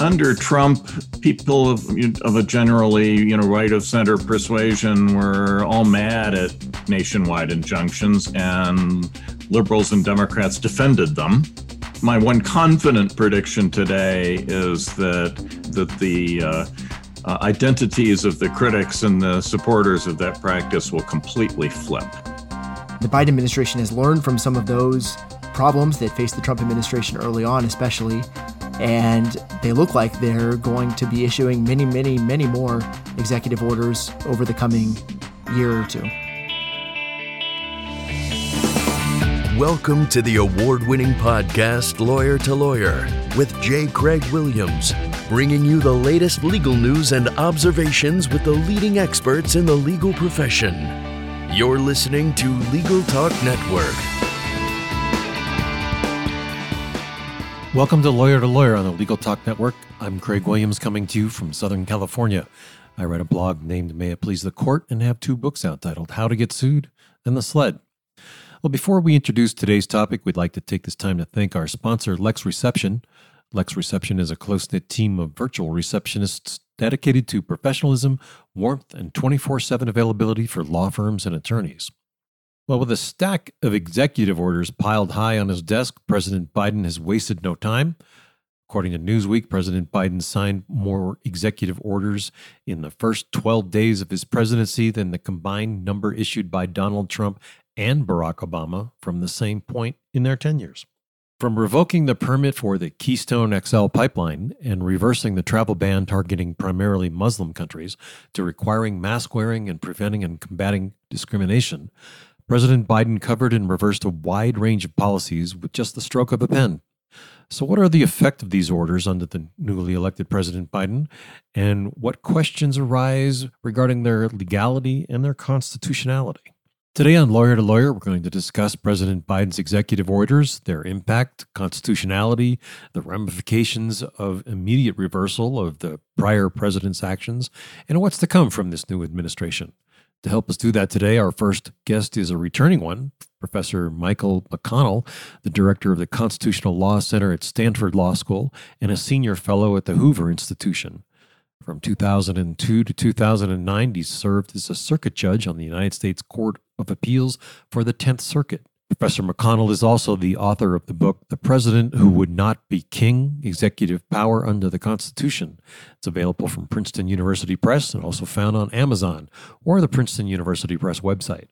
under Trump, people of, of, a generally, you know, right of center persuasion were all mad at nationwide injunctions, and liberals and Democrats defended them. My one confident prediction today is that that the uh, uh, identities of the critics and the supporters of that practice will completely flip. The Biden administration has learned from some of those problems that faced the Trump administration early on, especially, and they look like they're going to be issuing many, many, many more executive orders over the coming year or two. Welcome to the award winning podcast, Lawyer to Lawyer, with J. Craig Williams, bringing you the latest legal news and observations with the leading experts in the legal profession. You're listening to Legal Talk Network. Welcome to Lawyer to Lawyer on the Legal Talk Network. I'm Craig Williams coming to you from Southern California. I write a blog named May It Please the Court and have two books out titled How to Get Sued and The Sled. Well, before we introduce today's topic, we'd like to take this time to thank our sponsor, Lex Reception. Lex Reception is a close knit team of virtual receptionists dedicated to professionalism, warmth, and 24 7 availability for law firms and attorneys. Well, with a stack of executive orders piled high on his desk, President Biden has wasted no time. According to Newsweek, President Biden signed more executive orders in the first 12 days of his presidency than the combined number issued by Donald Trump and Barack Obama from the same point in their tenures. From revoking the permit for the Keystone XL pipeline and reversing the travel ban targeting primarily Muslim countries to requiring mask wearing and preventing and combating discrimination, President Biden covered and reversed a wide range of policies with just the stroke of a pen. So, what are the effect of these orders under the newly elected President Biden, and what questions arise regarding their legality and their constitutionality? Today on Lawyer to Lawyer, we're going to discuss President Biden's executive orders, their impact, constitutionality, the ramifications of immediate reversal of the prior president's actions, and what's to come from this new administration. To help us do that today, our first guest is a returning one, Professor Michael McConnell, the director of the Constitutional Law Center at Stanford Law School and a senior fellow at the Hoover Institution. From 2002 to 2009, he served as a circuit judge on the United States Court of Appeals for the 10th Circuit. Professor McConnell is also the author of the book, The President Who Would Not Be King Executive Power Under the Constitution. It's available from Princeton University Press and also found on Amazon or the Princeton University Press website.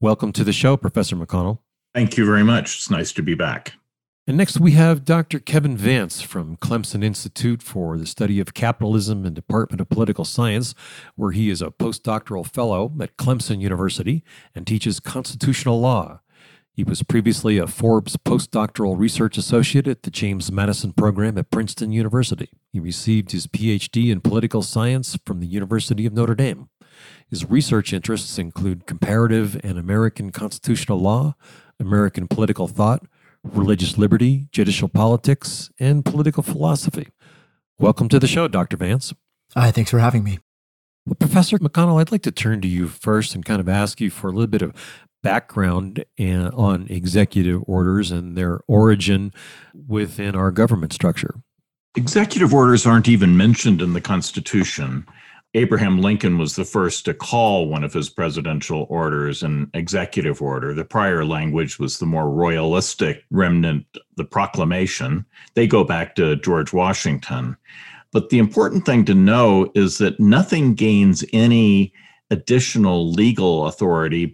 Welcome to the show, Professor McConnell. Thank you very much. It's nice to be back. And next we have Dr. Kevin Vance from Clemson Institute for the Study of Capitalism and Department of Political Science, where he is a postdoctoral fellow at Clemson University and teaches constitutional law. He was previously a Forbes postdoctoral research associate at the James Madison program at Princeton University. He received his PhD in political science from the University of Notre Dame. His research interests include comparative and American constitutional law, American political thought, religious liberty, judicial politics, and political philosophy. Welcome to the show, Dr. Vance. Hi, thanks for having me. Well, Professor McConnell, I'd like to turn to you first and kind of ask you for a little bit of background on executive orders and their origin within our government structure. Executive orders aren't even mentioned in the Constitution. Abraham Lincoln was the first to call one of his presidential orders an executive order. The prior language was the more royalistic remnant, the proclamation. They go back to George Washington. But the important thing to know is that nothing gains any additional legal authority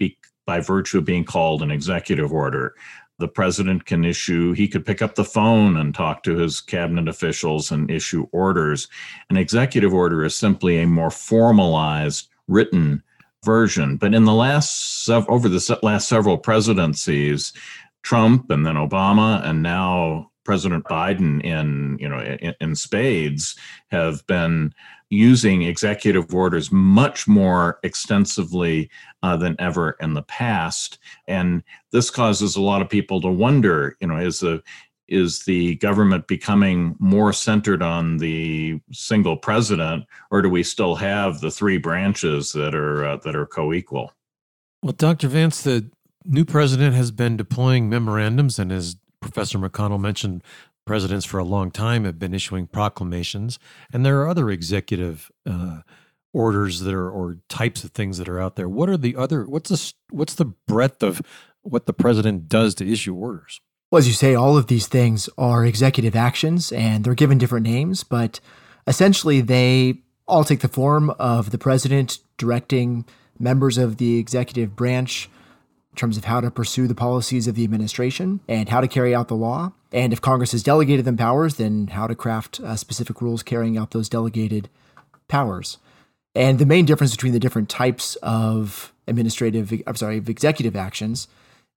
by virtue of being called an executive order the president can issue, he could pick up the phone and talk to his cabinet officials and issue orders. An executive order is simply a more formalized written version. But in the last, over the last several presidencies, Trump and then Obama and now President Biden in you know in, in, spades have been using executive orders much more extensively uh, than ever in the past, and this causes a lot of people to wonder, you know, is the is the government becoming more centered on the single president, or do we still have the three branches that are uh, that are co-equal? Well, Dr. Vance, the new president has been deploying memorandums and as Professor McConnell mentioned Presidents for a long time have been issuing proclamations, and there are other executive uh, orders that are or types of things that are out there. What are the other? What's the what's the breadth of what the president does to issue orders? Well, as you say, all of these things are executive actions, and they're given different names, but essentially they all take the form of the president directing members of the executive branch in terms of how to pursue the policies of the administration and how to carry out the law. And if Congress has delegated them powers, then how to craft uh, specific rules carrying out those delegated powers. And the main difference between the different types of administrative, I'm sorry, of executive actions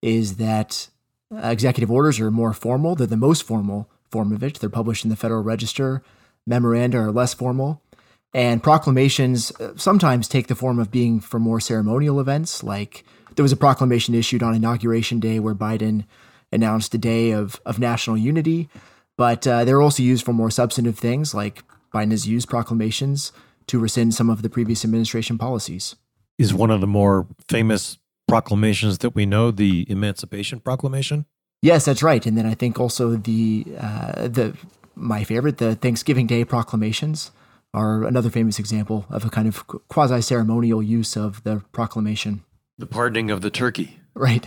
is that uh, executive orders are more formal. They're the most formal form of it. They're published in the Federal Register. Memoranda are less formal. And proclamations uh, sometimes take the form of being for more ceremonial events, like there was a proclamation issued on Inauguration Day where Biden announced a day of, of national unity. But uh, they're also used for more substantive things, like Biden has used proclamations to rescind some of the previous administration policies. Is one of the more famous proclamations that we know the Emancipation Proclamation? Yes, that's right. And then I think also the uh, the my favorite, the Thanksgiving Day proclamations, are another famous example of a kind of quasi ceremonial use of the proclamation. The pardoning of the turkey. Right.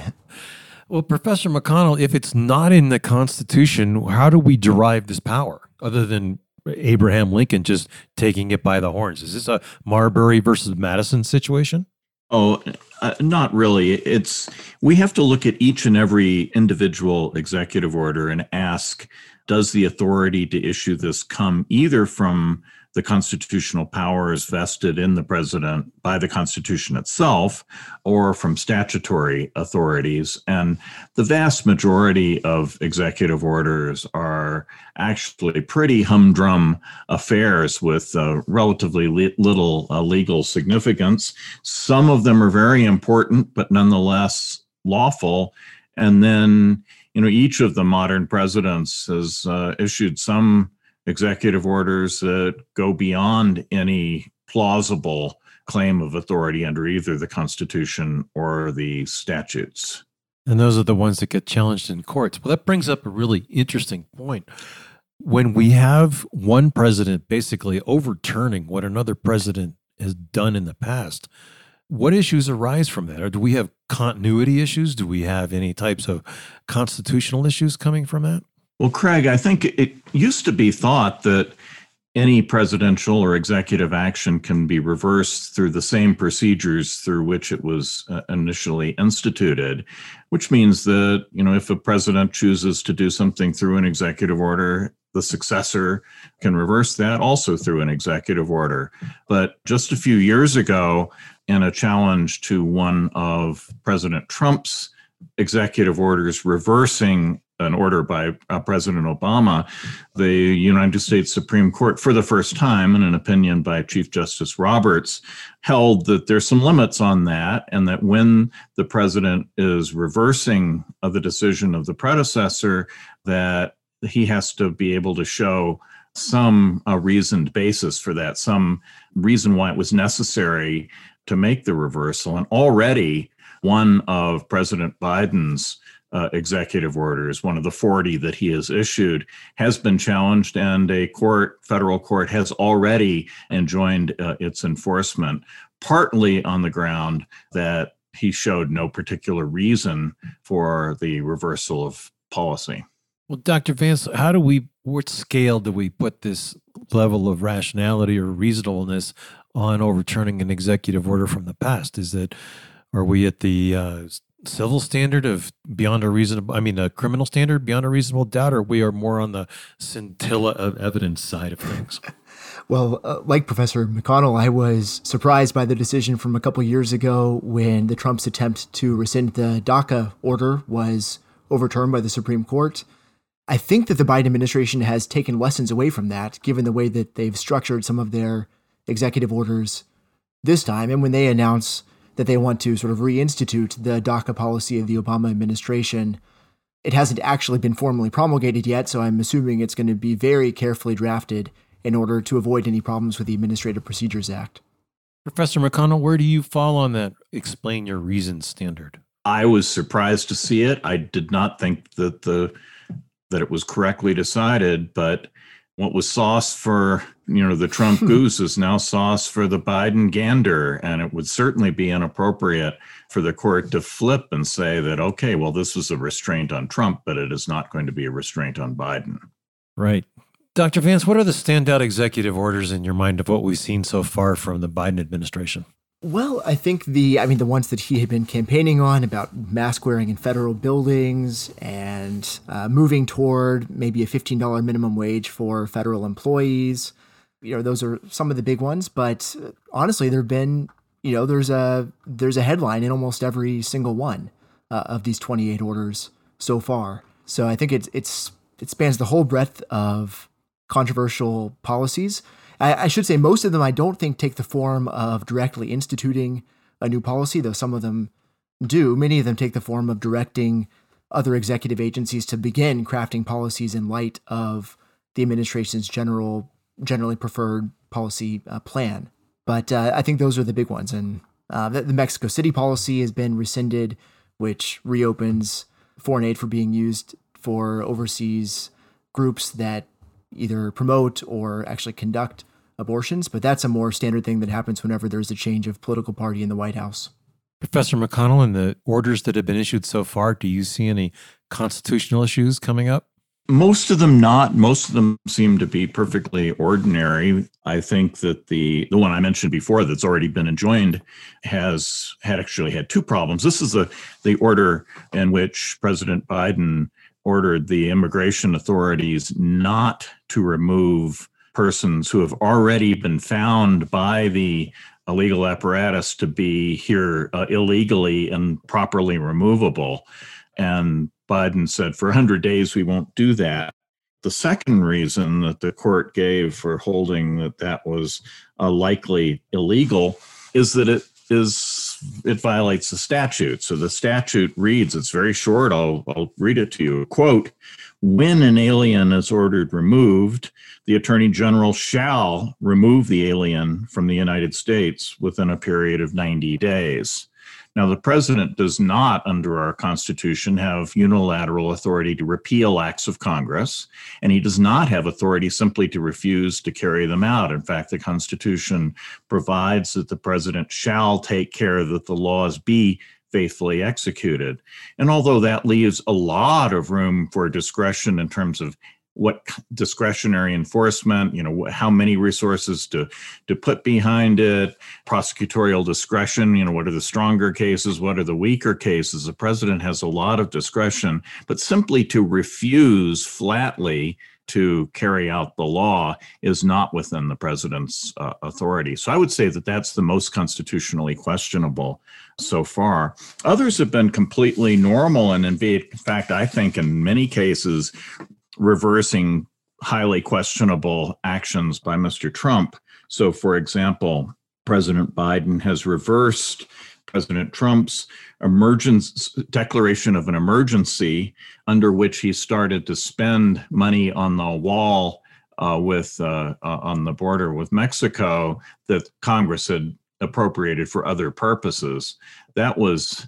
Well, Professor McConnell, if it's not in the Constitution, how do we derive this power other than Abraham Lincoln just taking it by the horns? Is this a Marbury versus Madison situation? Oh, uh, not really. It's we have to look at each and every individual executive order and ask does the authority to issue this come either from the constitutional powers vested in the president by the Constitution itself or from statutory authorities. And the vast majority of executive orders are actually pretty humdrum affairs with uh, relatively li- little uh, legal significance. Some of them are very important, but nonetheless lawful. And then, you know, each of the modern presidents has uh, issued some executive orders that go beyond any plausible claim of authority under either the Constitution or the statutes. And those are the ones that get challenged in courts. Well, that brings up a really interesting point. When we have one president basically overturning what another president has done in the past, what issues arise from that? Or do we have continuity issues? Do we have any types of constitutional issues coming from that? Well, Craig, I think it used to be thought that any presidential or executive action can be reversed through the same procedures through which it was uh, initially instituted, which means that, you know, if a president chooses to do something through an executive order, the successor can reverse that also through an executive order. But just a few years ago, in a challenge to one of President Trump's executive orders reversing an order by uh, President Obama, the United States Supreme Court, for the first time, in an opinion by Chief Justice Roberts, held that there's some limits on that, and that when the president is reversing uh, the decision of the predecessor, that he has to be able to show some uh, reasoned basis for that, some reason why it was necessary to make the reversal. And already, one of President Biden's uh, executive orders, one of the 40 that he has issued, has been challenged, and a court, federal court, has already enjoined uh, its enforcement, partly on the ground that he showed no particular reason for the reversal of policy. Well, Dr. Vance, how do we, what scale do we put this level of rationality or reasonableness on overturning an executive order from the past? Is that, are we at the uh, civil standard of beyond a reasonable i mean a criminal standard beyond a reasonable doubt or we are more on the scintilla of evidence side of things? Well uh, like professor mcconnell i was surprised by the decision from a couple years ago when the trump's attempt to rescind the daca order was overturned by the supreme court. I think that the biden administration has taken lessons away from that given the way that they've structured some of their executive orders this time. And when they announce that they want to sort of reinstitute the DACA policy of the Obama administration. It hasn't actually been formally promulgated yet, so I'm assuming it's going to be very carefully drafted in order to avoid any problems with the Administrative Procedures Act. Professor McConnell, where do you fall on that explain your reason standard? I was surprised to see it. I did not think that the that it was correctly decided, but what was sauce for you know the Trump goose is now sauce for the Biden gander, and it would certainly be inappropriate for the court to flip and say that okay, well this was a restraint on Trump, but it is not going to be a restraint on Biden. Right. Dr. Vance, what are the standout executive orders in your mind of what we've seen so far from the Biden administration? Well, I think the, I mean, the ones that he had been campaigning on about mask wearing in federal buildings and uh, moving toward maybe a $15 minimum wage for federal employees. You know, those are some of the big ones. But uh, honestly, there have been, you know, there's a there's a headline in almost every single one uh, of these 28 orders so far. So I think it's it's it spans the whole breadth of controversial policies. I, I should say most of them I don't think take the form of directly instituting a new policy, though some of them do. Many of them take the form of directing other executive agencies to begin crafting policies in light of the administration's general, generally preferred policy uh, plan. But uh, I think those are the big ones. And uh, the, the, Mexico City policy has been rescinded, which reopens foreign aid for being used for overseas groups that either promote or actually conduct abortions, but that's a more standard thing that happens whenever there's a change of political party in the White House. Professor McConnell, in the orders that have been issued so far, do you see any constitutional issues coming up? Most of them not. Most of them seem to be perfectly ordinary. I think that the the one I mentioned before that's already been enjoined has had actually had two problems. This is the the order in which President Biden ordered the immigration authorities not to remove persons who have already been found by the illegal apparatus to be here uh, illegally and properly removable. And Biden said, for 100 days, we won't do that. The second reason that the court gave for holding that that was uh, likely illegal is that it is it violates the statute. So the statute reads, it's very short. I'll, I'll read it to you. Quote, when an alien is ordered removed, the Attorney General shall remove the alien from the United States within a period of 90 days. Now, the president does not, under our Constitution, have unilateral authority to repeal acts of Congress, and he does not have authority simply to refuse to carry them out. In fact, the Constitution provides that the president shall take care that the laws be faithfully executed. And although that leaves a lot of room for discretion in terms of what discretionary enforcement you know how many resources to to put behind it prosecutorial discretion you know what are the stronger cases what are the weaker cases the president has a lot of discretion but simply to refuse flatly to carry out the law is not within the president's uh, authority. So I would say that that's the most constitutionally questionable so far. Others have been completely normal. And in fact, I think in many cases, reversing highly questionable actions by Mr. Trump. So, for example, President Biden has reversed President Trump's emergence declaration of an emergency under which he started to spend money on the wall uh, with uh, uh, on the border with Mexico that Congress had appropriated for other purposes. That was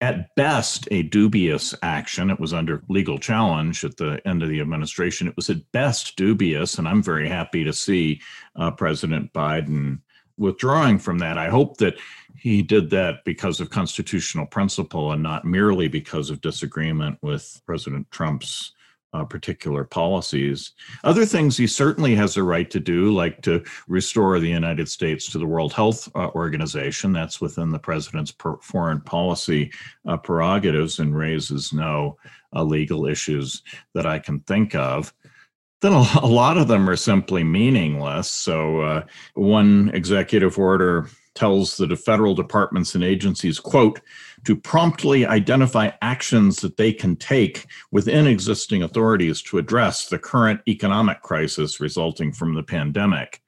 at best a dubious action. It was under legal challenge at the end of the administration. It was at best dubious, and I'm very happy to see uh, President Biden withdrawing from that. I hope that he did that because of constitutional principle and not merely because of disagreement with President Trump's uh, particular policies. Other things he certainly has a right to do, like to restore the United States to the World Health uh, Organization. That's within the president's per- foreign policy uh, prerogatives and raises no uh, legal issues that I can think of. Then a, a lot of them are simply meaningless. So, uh, one executive order tells the federal departments and agencies, quote, to promptly identify actions that they can take within existing authorities to address the current economic crisis resulting from the pandemic.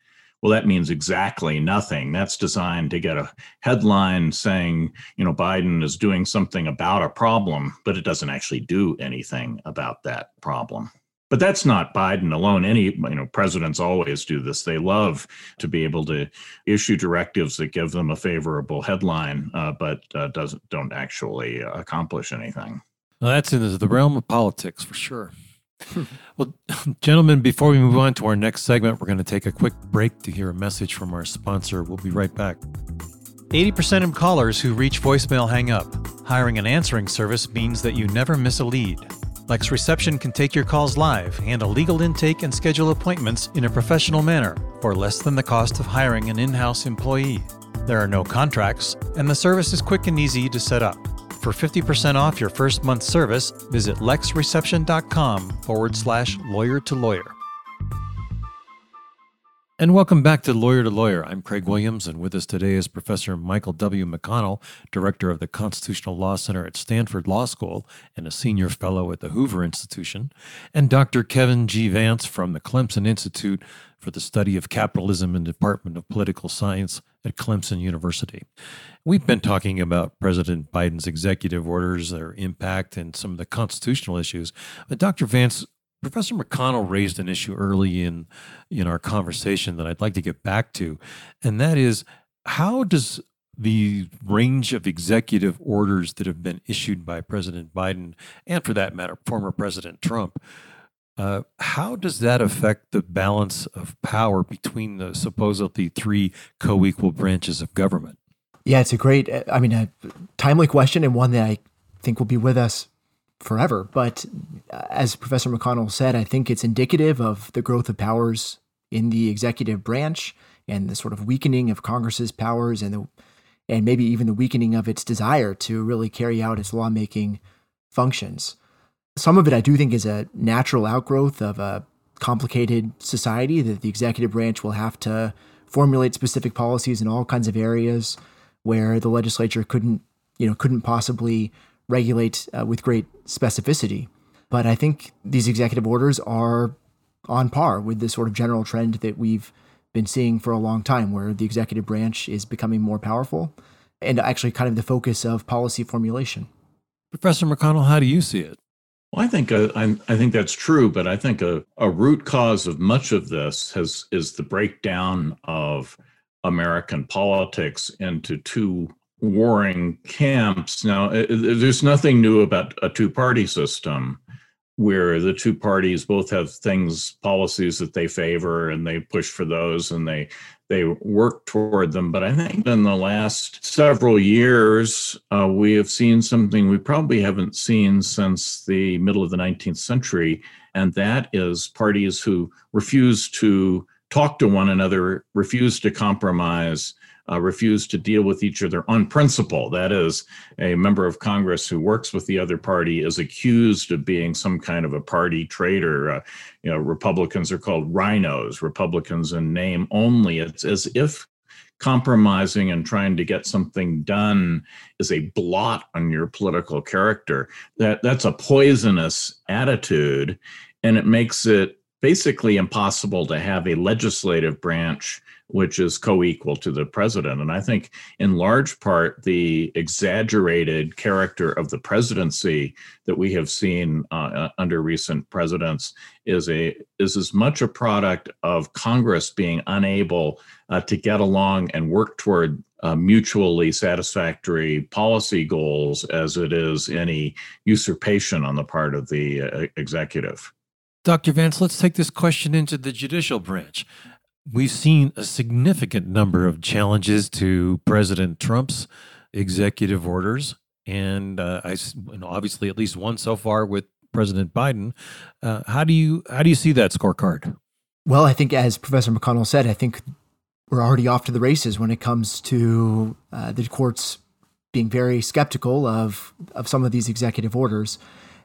Well, that means exactly nothing. That's designed to get a headline saying, you know, Biden is doing something about a problem, but it doesn't actually do anything about that problem. But that's not Biden alone. Any you know presidents always do this. They love to be able to issue directives that give them a favorable headline, uh, but uh, doesn't don't actually accomplish anything. Well, that's in the realm of politics for sure. well, gentlemen, before we move on to our next segment, we're going to take a quick break to hear a message from our sponsor. We'll be right back. 80% of callers who reach voicemail hang up. Hiring an answering service means that you never miss a lead. Lex Reception can take your calls live, handle legal intake, and schedule appointments in a professional manner for less than the cost of hiring an in house employee. There are no contracts, and the service is quick and easy to set up. For 50% off your first month's service, visit lexreception.com forward slash lawyer to lawyer. And welcome back to Lawyer to Lawyer. I'm Craig Williams, and with us today is Professor Michael W. McConnell, Director of the Constitutional Law Center at Stanford Law School and a Senior Fellow at the Hoover Institution, and Dr. Kevin G. Vance from the Clemson Institute for the Study of Capitalism and Department of Political Science at Clemson University. We've been talking about President Biden's executive orders, their impact, and some of the constitutional issues. But Dr. Vance, Professor McConnell raised an issue early in in our conversation that I'd like to get back to, and that is how does the range of executive orders that have been issued by President Biden and, for that matter, former President Trump, uh, how does that affect the balance of power between the supposedly three co equal branches of government? Yeah, it's a great, I mean, a timely question and one that I think will be with us forever. But uh, as Professor McConnell said, I think it's indicative of the growth of powers in the executive branch and the sort of weakening of Congress's powers and the and maybe even the weakening of its desire to really carry out its lawmaking functions. Some of it I do think is a natural outgrowth of a complicated society that the executive branch will have to formulate specific policies in all kinds of areas where the legislature couldn't, you know, couldn't possibly regulate uh, with great specificity. But I think these executive orders are on par with the sort of general trend that we've been seeing for a long time, where the executive branch is becoming more powerful and actually kind of the focus of policy formulation. Professor McConnell, how do you see it? Well, I think uh, I, I, think that's true, but I think a, a root cause of much of this has is the breakdown of American politics into two warring camps. Now, there's nothing new about a two party system where the two parties both have things, policies that they favor and they push for those and they they work toward them. But I think in the last several years, uh, we have seen something we probably haven't seen since the middle of the 19th century, and that is parties who refuse to talk to one another, refuse to compromise, uh, refuse to deal with each other on principle. That is, a member of Congress who works with the other party is accused of being some kind of a party traitor. Uh, you know, Republicans are called RINOs, Republicans in name only. It's as if compromising and trying to get something done is a blot on your political character. That that's a poisonous attitude, and it makes it basically impossible to have a legislative branch which is co equal to the president. And I think, in large part, the exaggerated character of the presidency that we have seen uh, uh, under recent presidents is a is as much a product of Congress being unable uh, to get along and work toward uh, mutually satisfactory policy goals as it is any usurpation on the part of the uh, executive. Dr. Vance, let's take this question into the judicial branch. We've seen a significant number of challenges to President Trump's executive orders, and uh, I, know, obviously at least one so far with President Biden. Uh, how do you how do you see that scorecard? Well, I think as Professor McConnell said, I think we're already off to the races when it comes to uh, the courts being very skeptical of of some of these executive orders.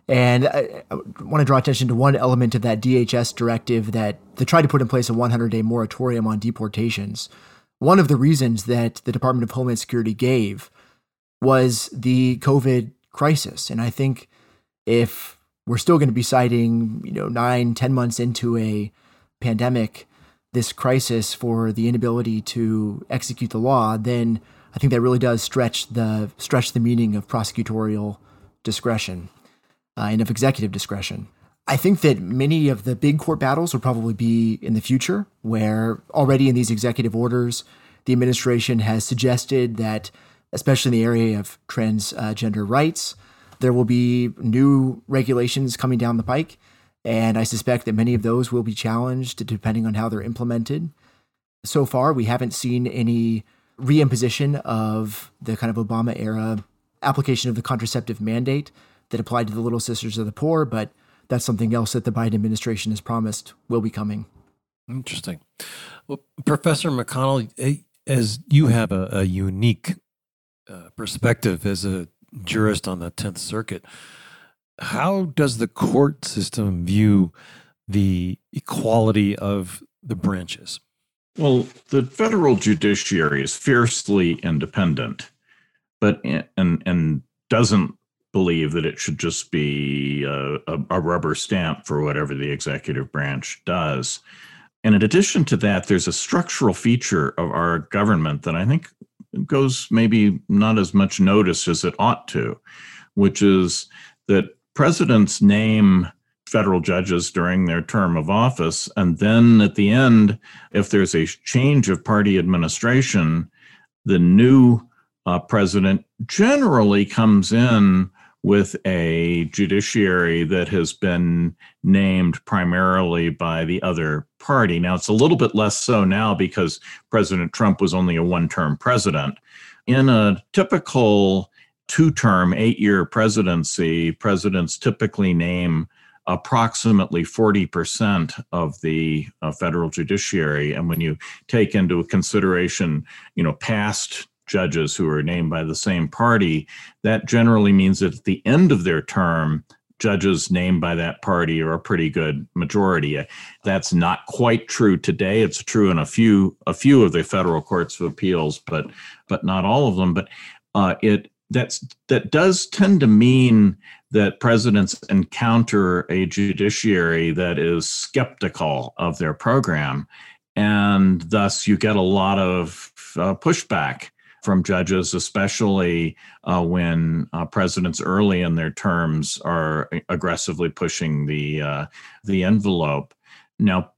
And I, I want to draw attention to one element of that DHS directive that they tried to put in place a 100 day moratorium on deportations. One of the reasons that the Department of Homeland Security gave was the COVID crisis. And I think if we're still going to be citing, you know, nine, ten months into a pandemic, this crisis for the inability to execute the law, then I think that really does stretch the stretch the meaning of prosecutorial discretion uh, and of executive discretion. I think that many of the big court battles will probably be in the future, where already in these executive orders, the administration has suggested that, especially in the area of transgender rights, there will be new regulations coming down the pike. And I suspect that many of those will be challenged depending on how they're implemented. So far, we haven't seen any reimposition of the kind of Obama era application of the contraceptive mandate that applied to the Little Sisters of the Poor, but that's something else that the Biden administration has promised will be coming. Interesting. Well, Professor McConnell, eh, as you have a, a unique uh, perspective as a jurist on the 10th Circuit, how does the court system view the equality of the branches? Well, the federal judiciary is fiercely independent, but and and doesn't believe that it should just be a, a, rubber stamp for whatever the executive branch does. And in addition to that, there's a structural feature of our government that I think goes maybe not as much notice as it ought to, which is that presidents name federal judges during their term of office. And then at the end, if there's a change of party administration, the new uh, president generally comes in with a judiciary that has been named primarily by the other party. Now, it's a little bit less so now because President Trump was only a one term president. In a typical two term, eight year presidency, presidents typically name approximately 40% of the uh, federal judiciary and when you take into consideration you know past judges who are named by the same party, that generally means that at the end of their term, judges named by that party are a pretty good majority. That's not quite true today. It's true in a few a few of the federal courts of appeals, but but not all of them. But uh, it that's that does tend to mean that presidents encounter a judiciary that is skeptical of their program, and thus you get a lot of uh, pushback from judges, especially uh, when uh, presidents early in their terms are aggressively pushing the uh, the envelope. Now,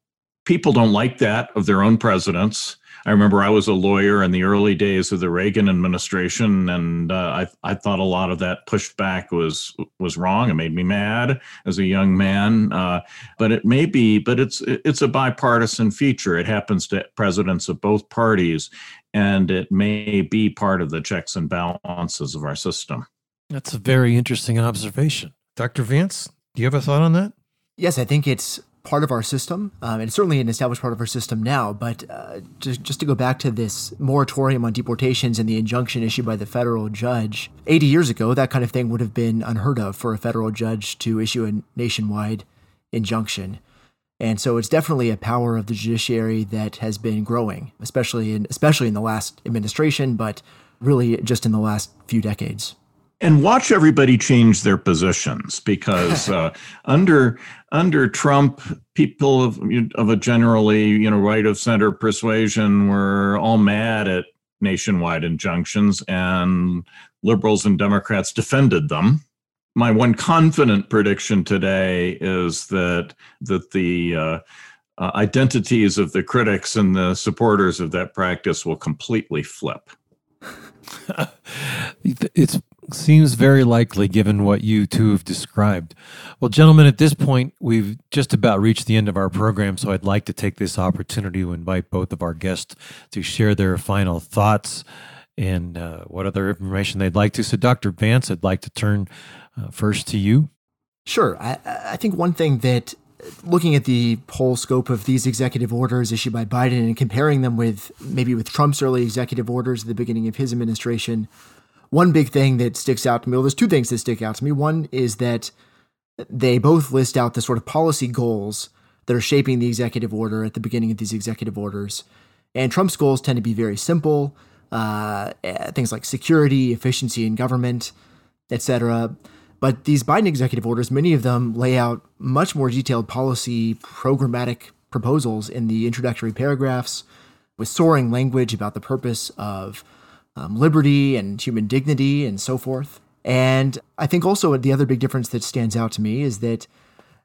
people don't like that of their own presidents. I remember I was a lawyer in the early days of the Reagan administration, and uh, I, I thought a lot of that pushback was was wrong. It made me mad as a young man. Uh, but it may be, but it's it's a bipartisan feature. It happens to presidents of both parties, and it may be part of the checks and balances of our system. That's a very interesting observation. Dr. Vance, do you have a thought on that? Yes, I think it's part of our system, um, and certainly an established part of our system now. But uh, just, just to go back to this moratorium on deportations and the injunction issued by the federal judge, 80 years ago, that kind of thing would have been unheard of for a federal judge to issue a nationwide injunction. And so it's definitely a power of the judiciary that has been growing, especially in especially in the last administration, but really just in the last few decades. And watch everybody change their positions because uh, under under Trump, people of, of a generally you know right of center persuasion were all mad at nationwide injunctions, and liberals and Democrats defended them my one confident prediction today is that that the uh, uh, identities of the critics and the supporters of that practice will completely flip. it seems very likely given what you two have described. Well, gentlemen, at this point, we've just about reached the end of our program, so I'd like to take this opportunity to invite both of our guests to share their final thoughts and uh, what other information they'd like to. So, Dr. Vance, I'd like to turn uh, first to you. Sure. I, I think one thing that looking at the whole scope of these executive orders issued by Biden and comparing them with maybe with Trump's early executive orders at the beginning of his administration, one big thing that sticks out to me, well, there's two things that stick out to me. One is that they both list out the sort of policy goals that are shaping the executive order at the beginning of these executive orders. And Trump's goals tend to be very simple uh, things like security, efficiency in government, etc. But these Biden executive orders, many of them lay out much more detailed policy programmatic proposals in the introductory paragraphs with soaring language about the purpose of um, liberty and human dignity and so forth. And I think also the other big difference that stands out to me is that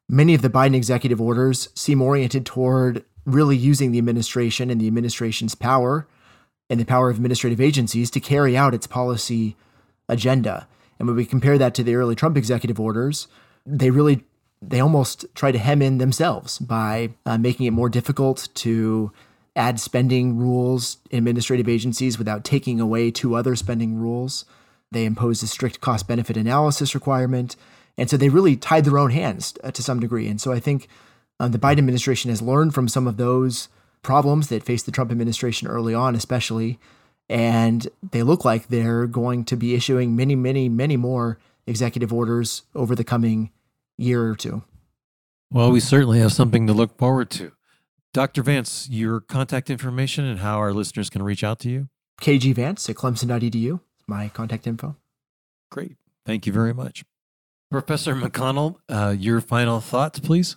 many of the Biden executive orders seem oriented toward really using the administration and the administration's power and the power of administrative agencies to carry out its policy agenda. And when we compare that to the early Trump executive orders, they really they almost try to hem in themselves by uh, making it more difficult to add spending rules in administrative agencies without taking away two other spending rules. They imposed a strict cost benefit analysis requirement. And so they really tied their own hands uh, to some degree. And so I think um, the Biden administration has learned from some of those problems that faced the Trump administration early on, especially. And they look like they're going to be issuing many, many, many more executive orders over the coming year or two. Well, we certainly have something to look forward to. Dr. Vance, your contact information and how our listeners can reach out to you? KG Vance at clemson.edu, my contact info. Great. Thank you very much. Professor McConnell, uh, your final thoughts, please.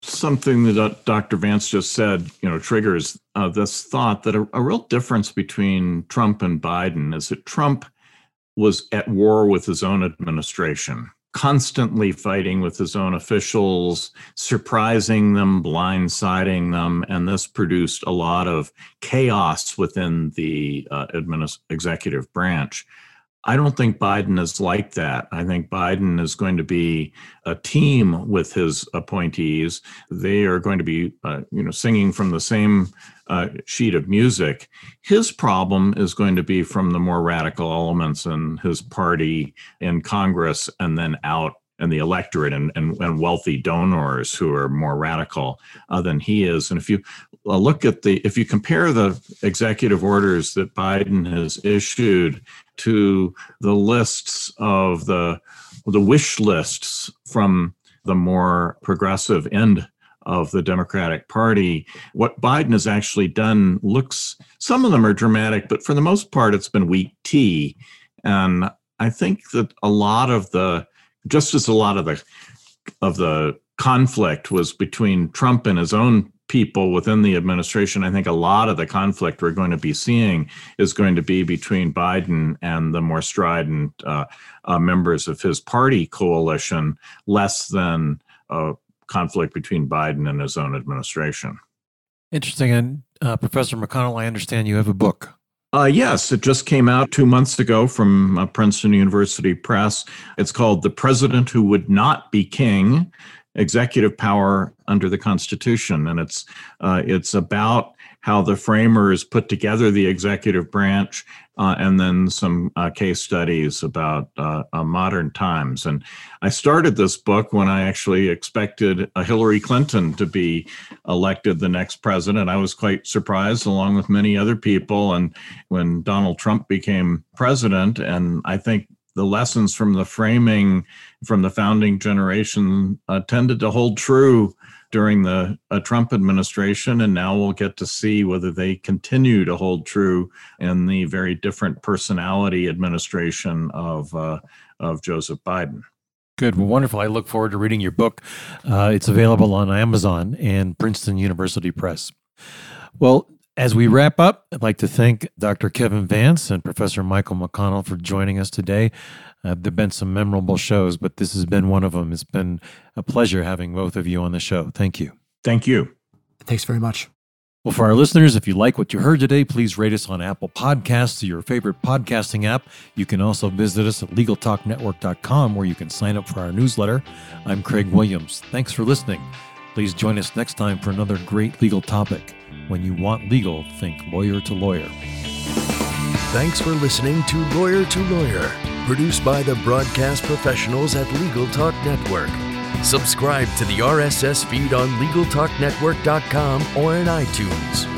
Something that Dr. Vance just said, you know, triggers uh, this thought that a, a real difference between Trump and Biden is that Trump was at war with his own administration constantly fighting with his own officials, surprising them, blindsiding them, and this produced a lot of chaos within the uh, administ- executive branch. I don't think Biden is like that. I think Biden is going to be a team with his appointees. They are going to be, uh, you know, singing from the same uh, sheet of music. His problem is going to be from the more radical elements in his party in Congress and then out in the electorate and, and, and wealthy donors who are more radical uh, than he is. And if you uh, look at the, if you compare the executive orders that Biden has issued to the lists of the the wish lists from the more progressive end of the Democratic Party. What Biden has actually done looks, some of them are dramatic, but for the most part, it's been weak tea. And I think that a lot of the, just as a lot of the, of the conflict was between Trump and his own people within the administration, I think a lot of the conflict we're going to be seeing is going to be between Biden and the more strident uh, uh, members of his party coalition, less than a conflict between Biden and his own administration. Interesting. And uh, Professor McConnell, I understand you have a book. Uh, yes, it just came out two months ago from uh, Princeton University Press. It's called The President Who Would Not Be King executive power under the Constitution, and it's uh, it's about how the framers put together the executive branch, uh, and then some uh, case studies about uh, uh, modern times. And I started this book when I actually expected a Hillary Clinton to be elected the next president. I was quite surprised, along with many other people. And when Donald Trump became president, and I think the lessons from the framing from the founding generation uh, tended to hold true during the uh, Trump administration, and now we'll get to see whether they continue to hold true in the very different personality administration of uh, of Joseph Biden. Good, well, wonderful. I look forward to reading your book. Uh, it's available on Amazon and Princeton University Press. Well, as we wrap up, I'd like to thank Dr. Kevin Vance and Professor Michael McConnell for joining us today. Uh, there have been some memorable shows, but this has been one of them. It's been a pleasure having both of you on the show. Thank you. Thank you. Thanks very much. Well, for our listeners, if you like what you heard today, please rate us on Apple Podcasts or your favorite podcasting app. You can also visit us at LegalTalkNetwork.com where you can sign up for our newsletter. I'm Craig Williams. Thanks for listening. Please join us next time for another great legal topic. When you want legal, think lawyer to lawyer. Thanks for listening to Lawyer to Lawyer, produced by the broadcast professionals at Legal Talk Network. Subscribe to the RSS feed on LegalTalkNetwork.com or in iTunes.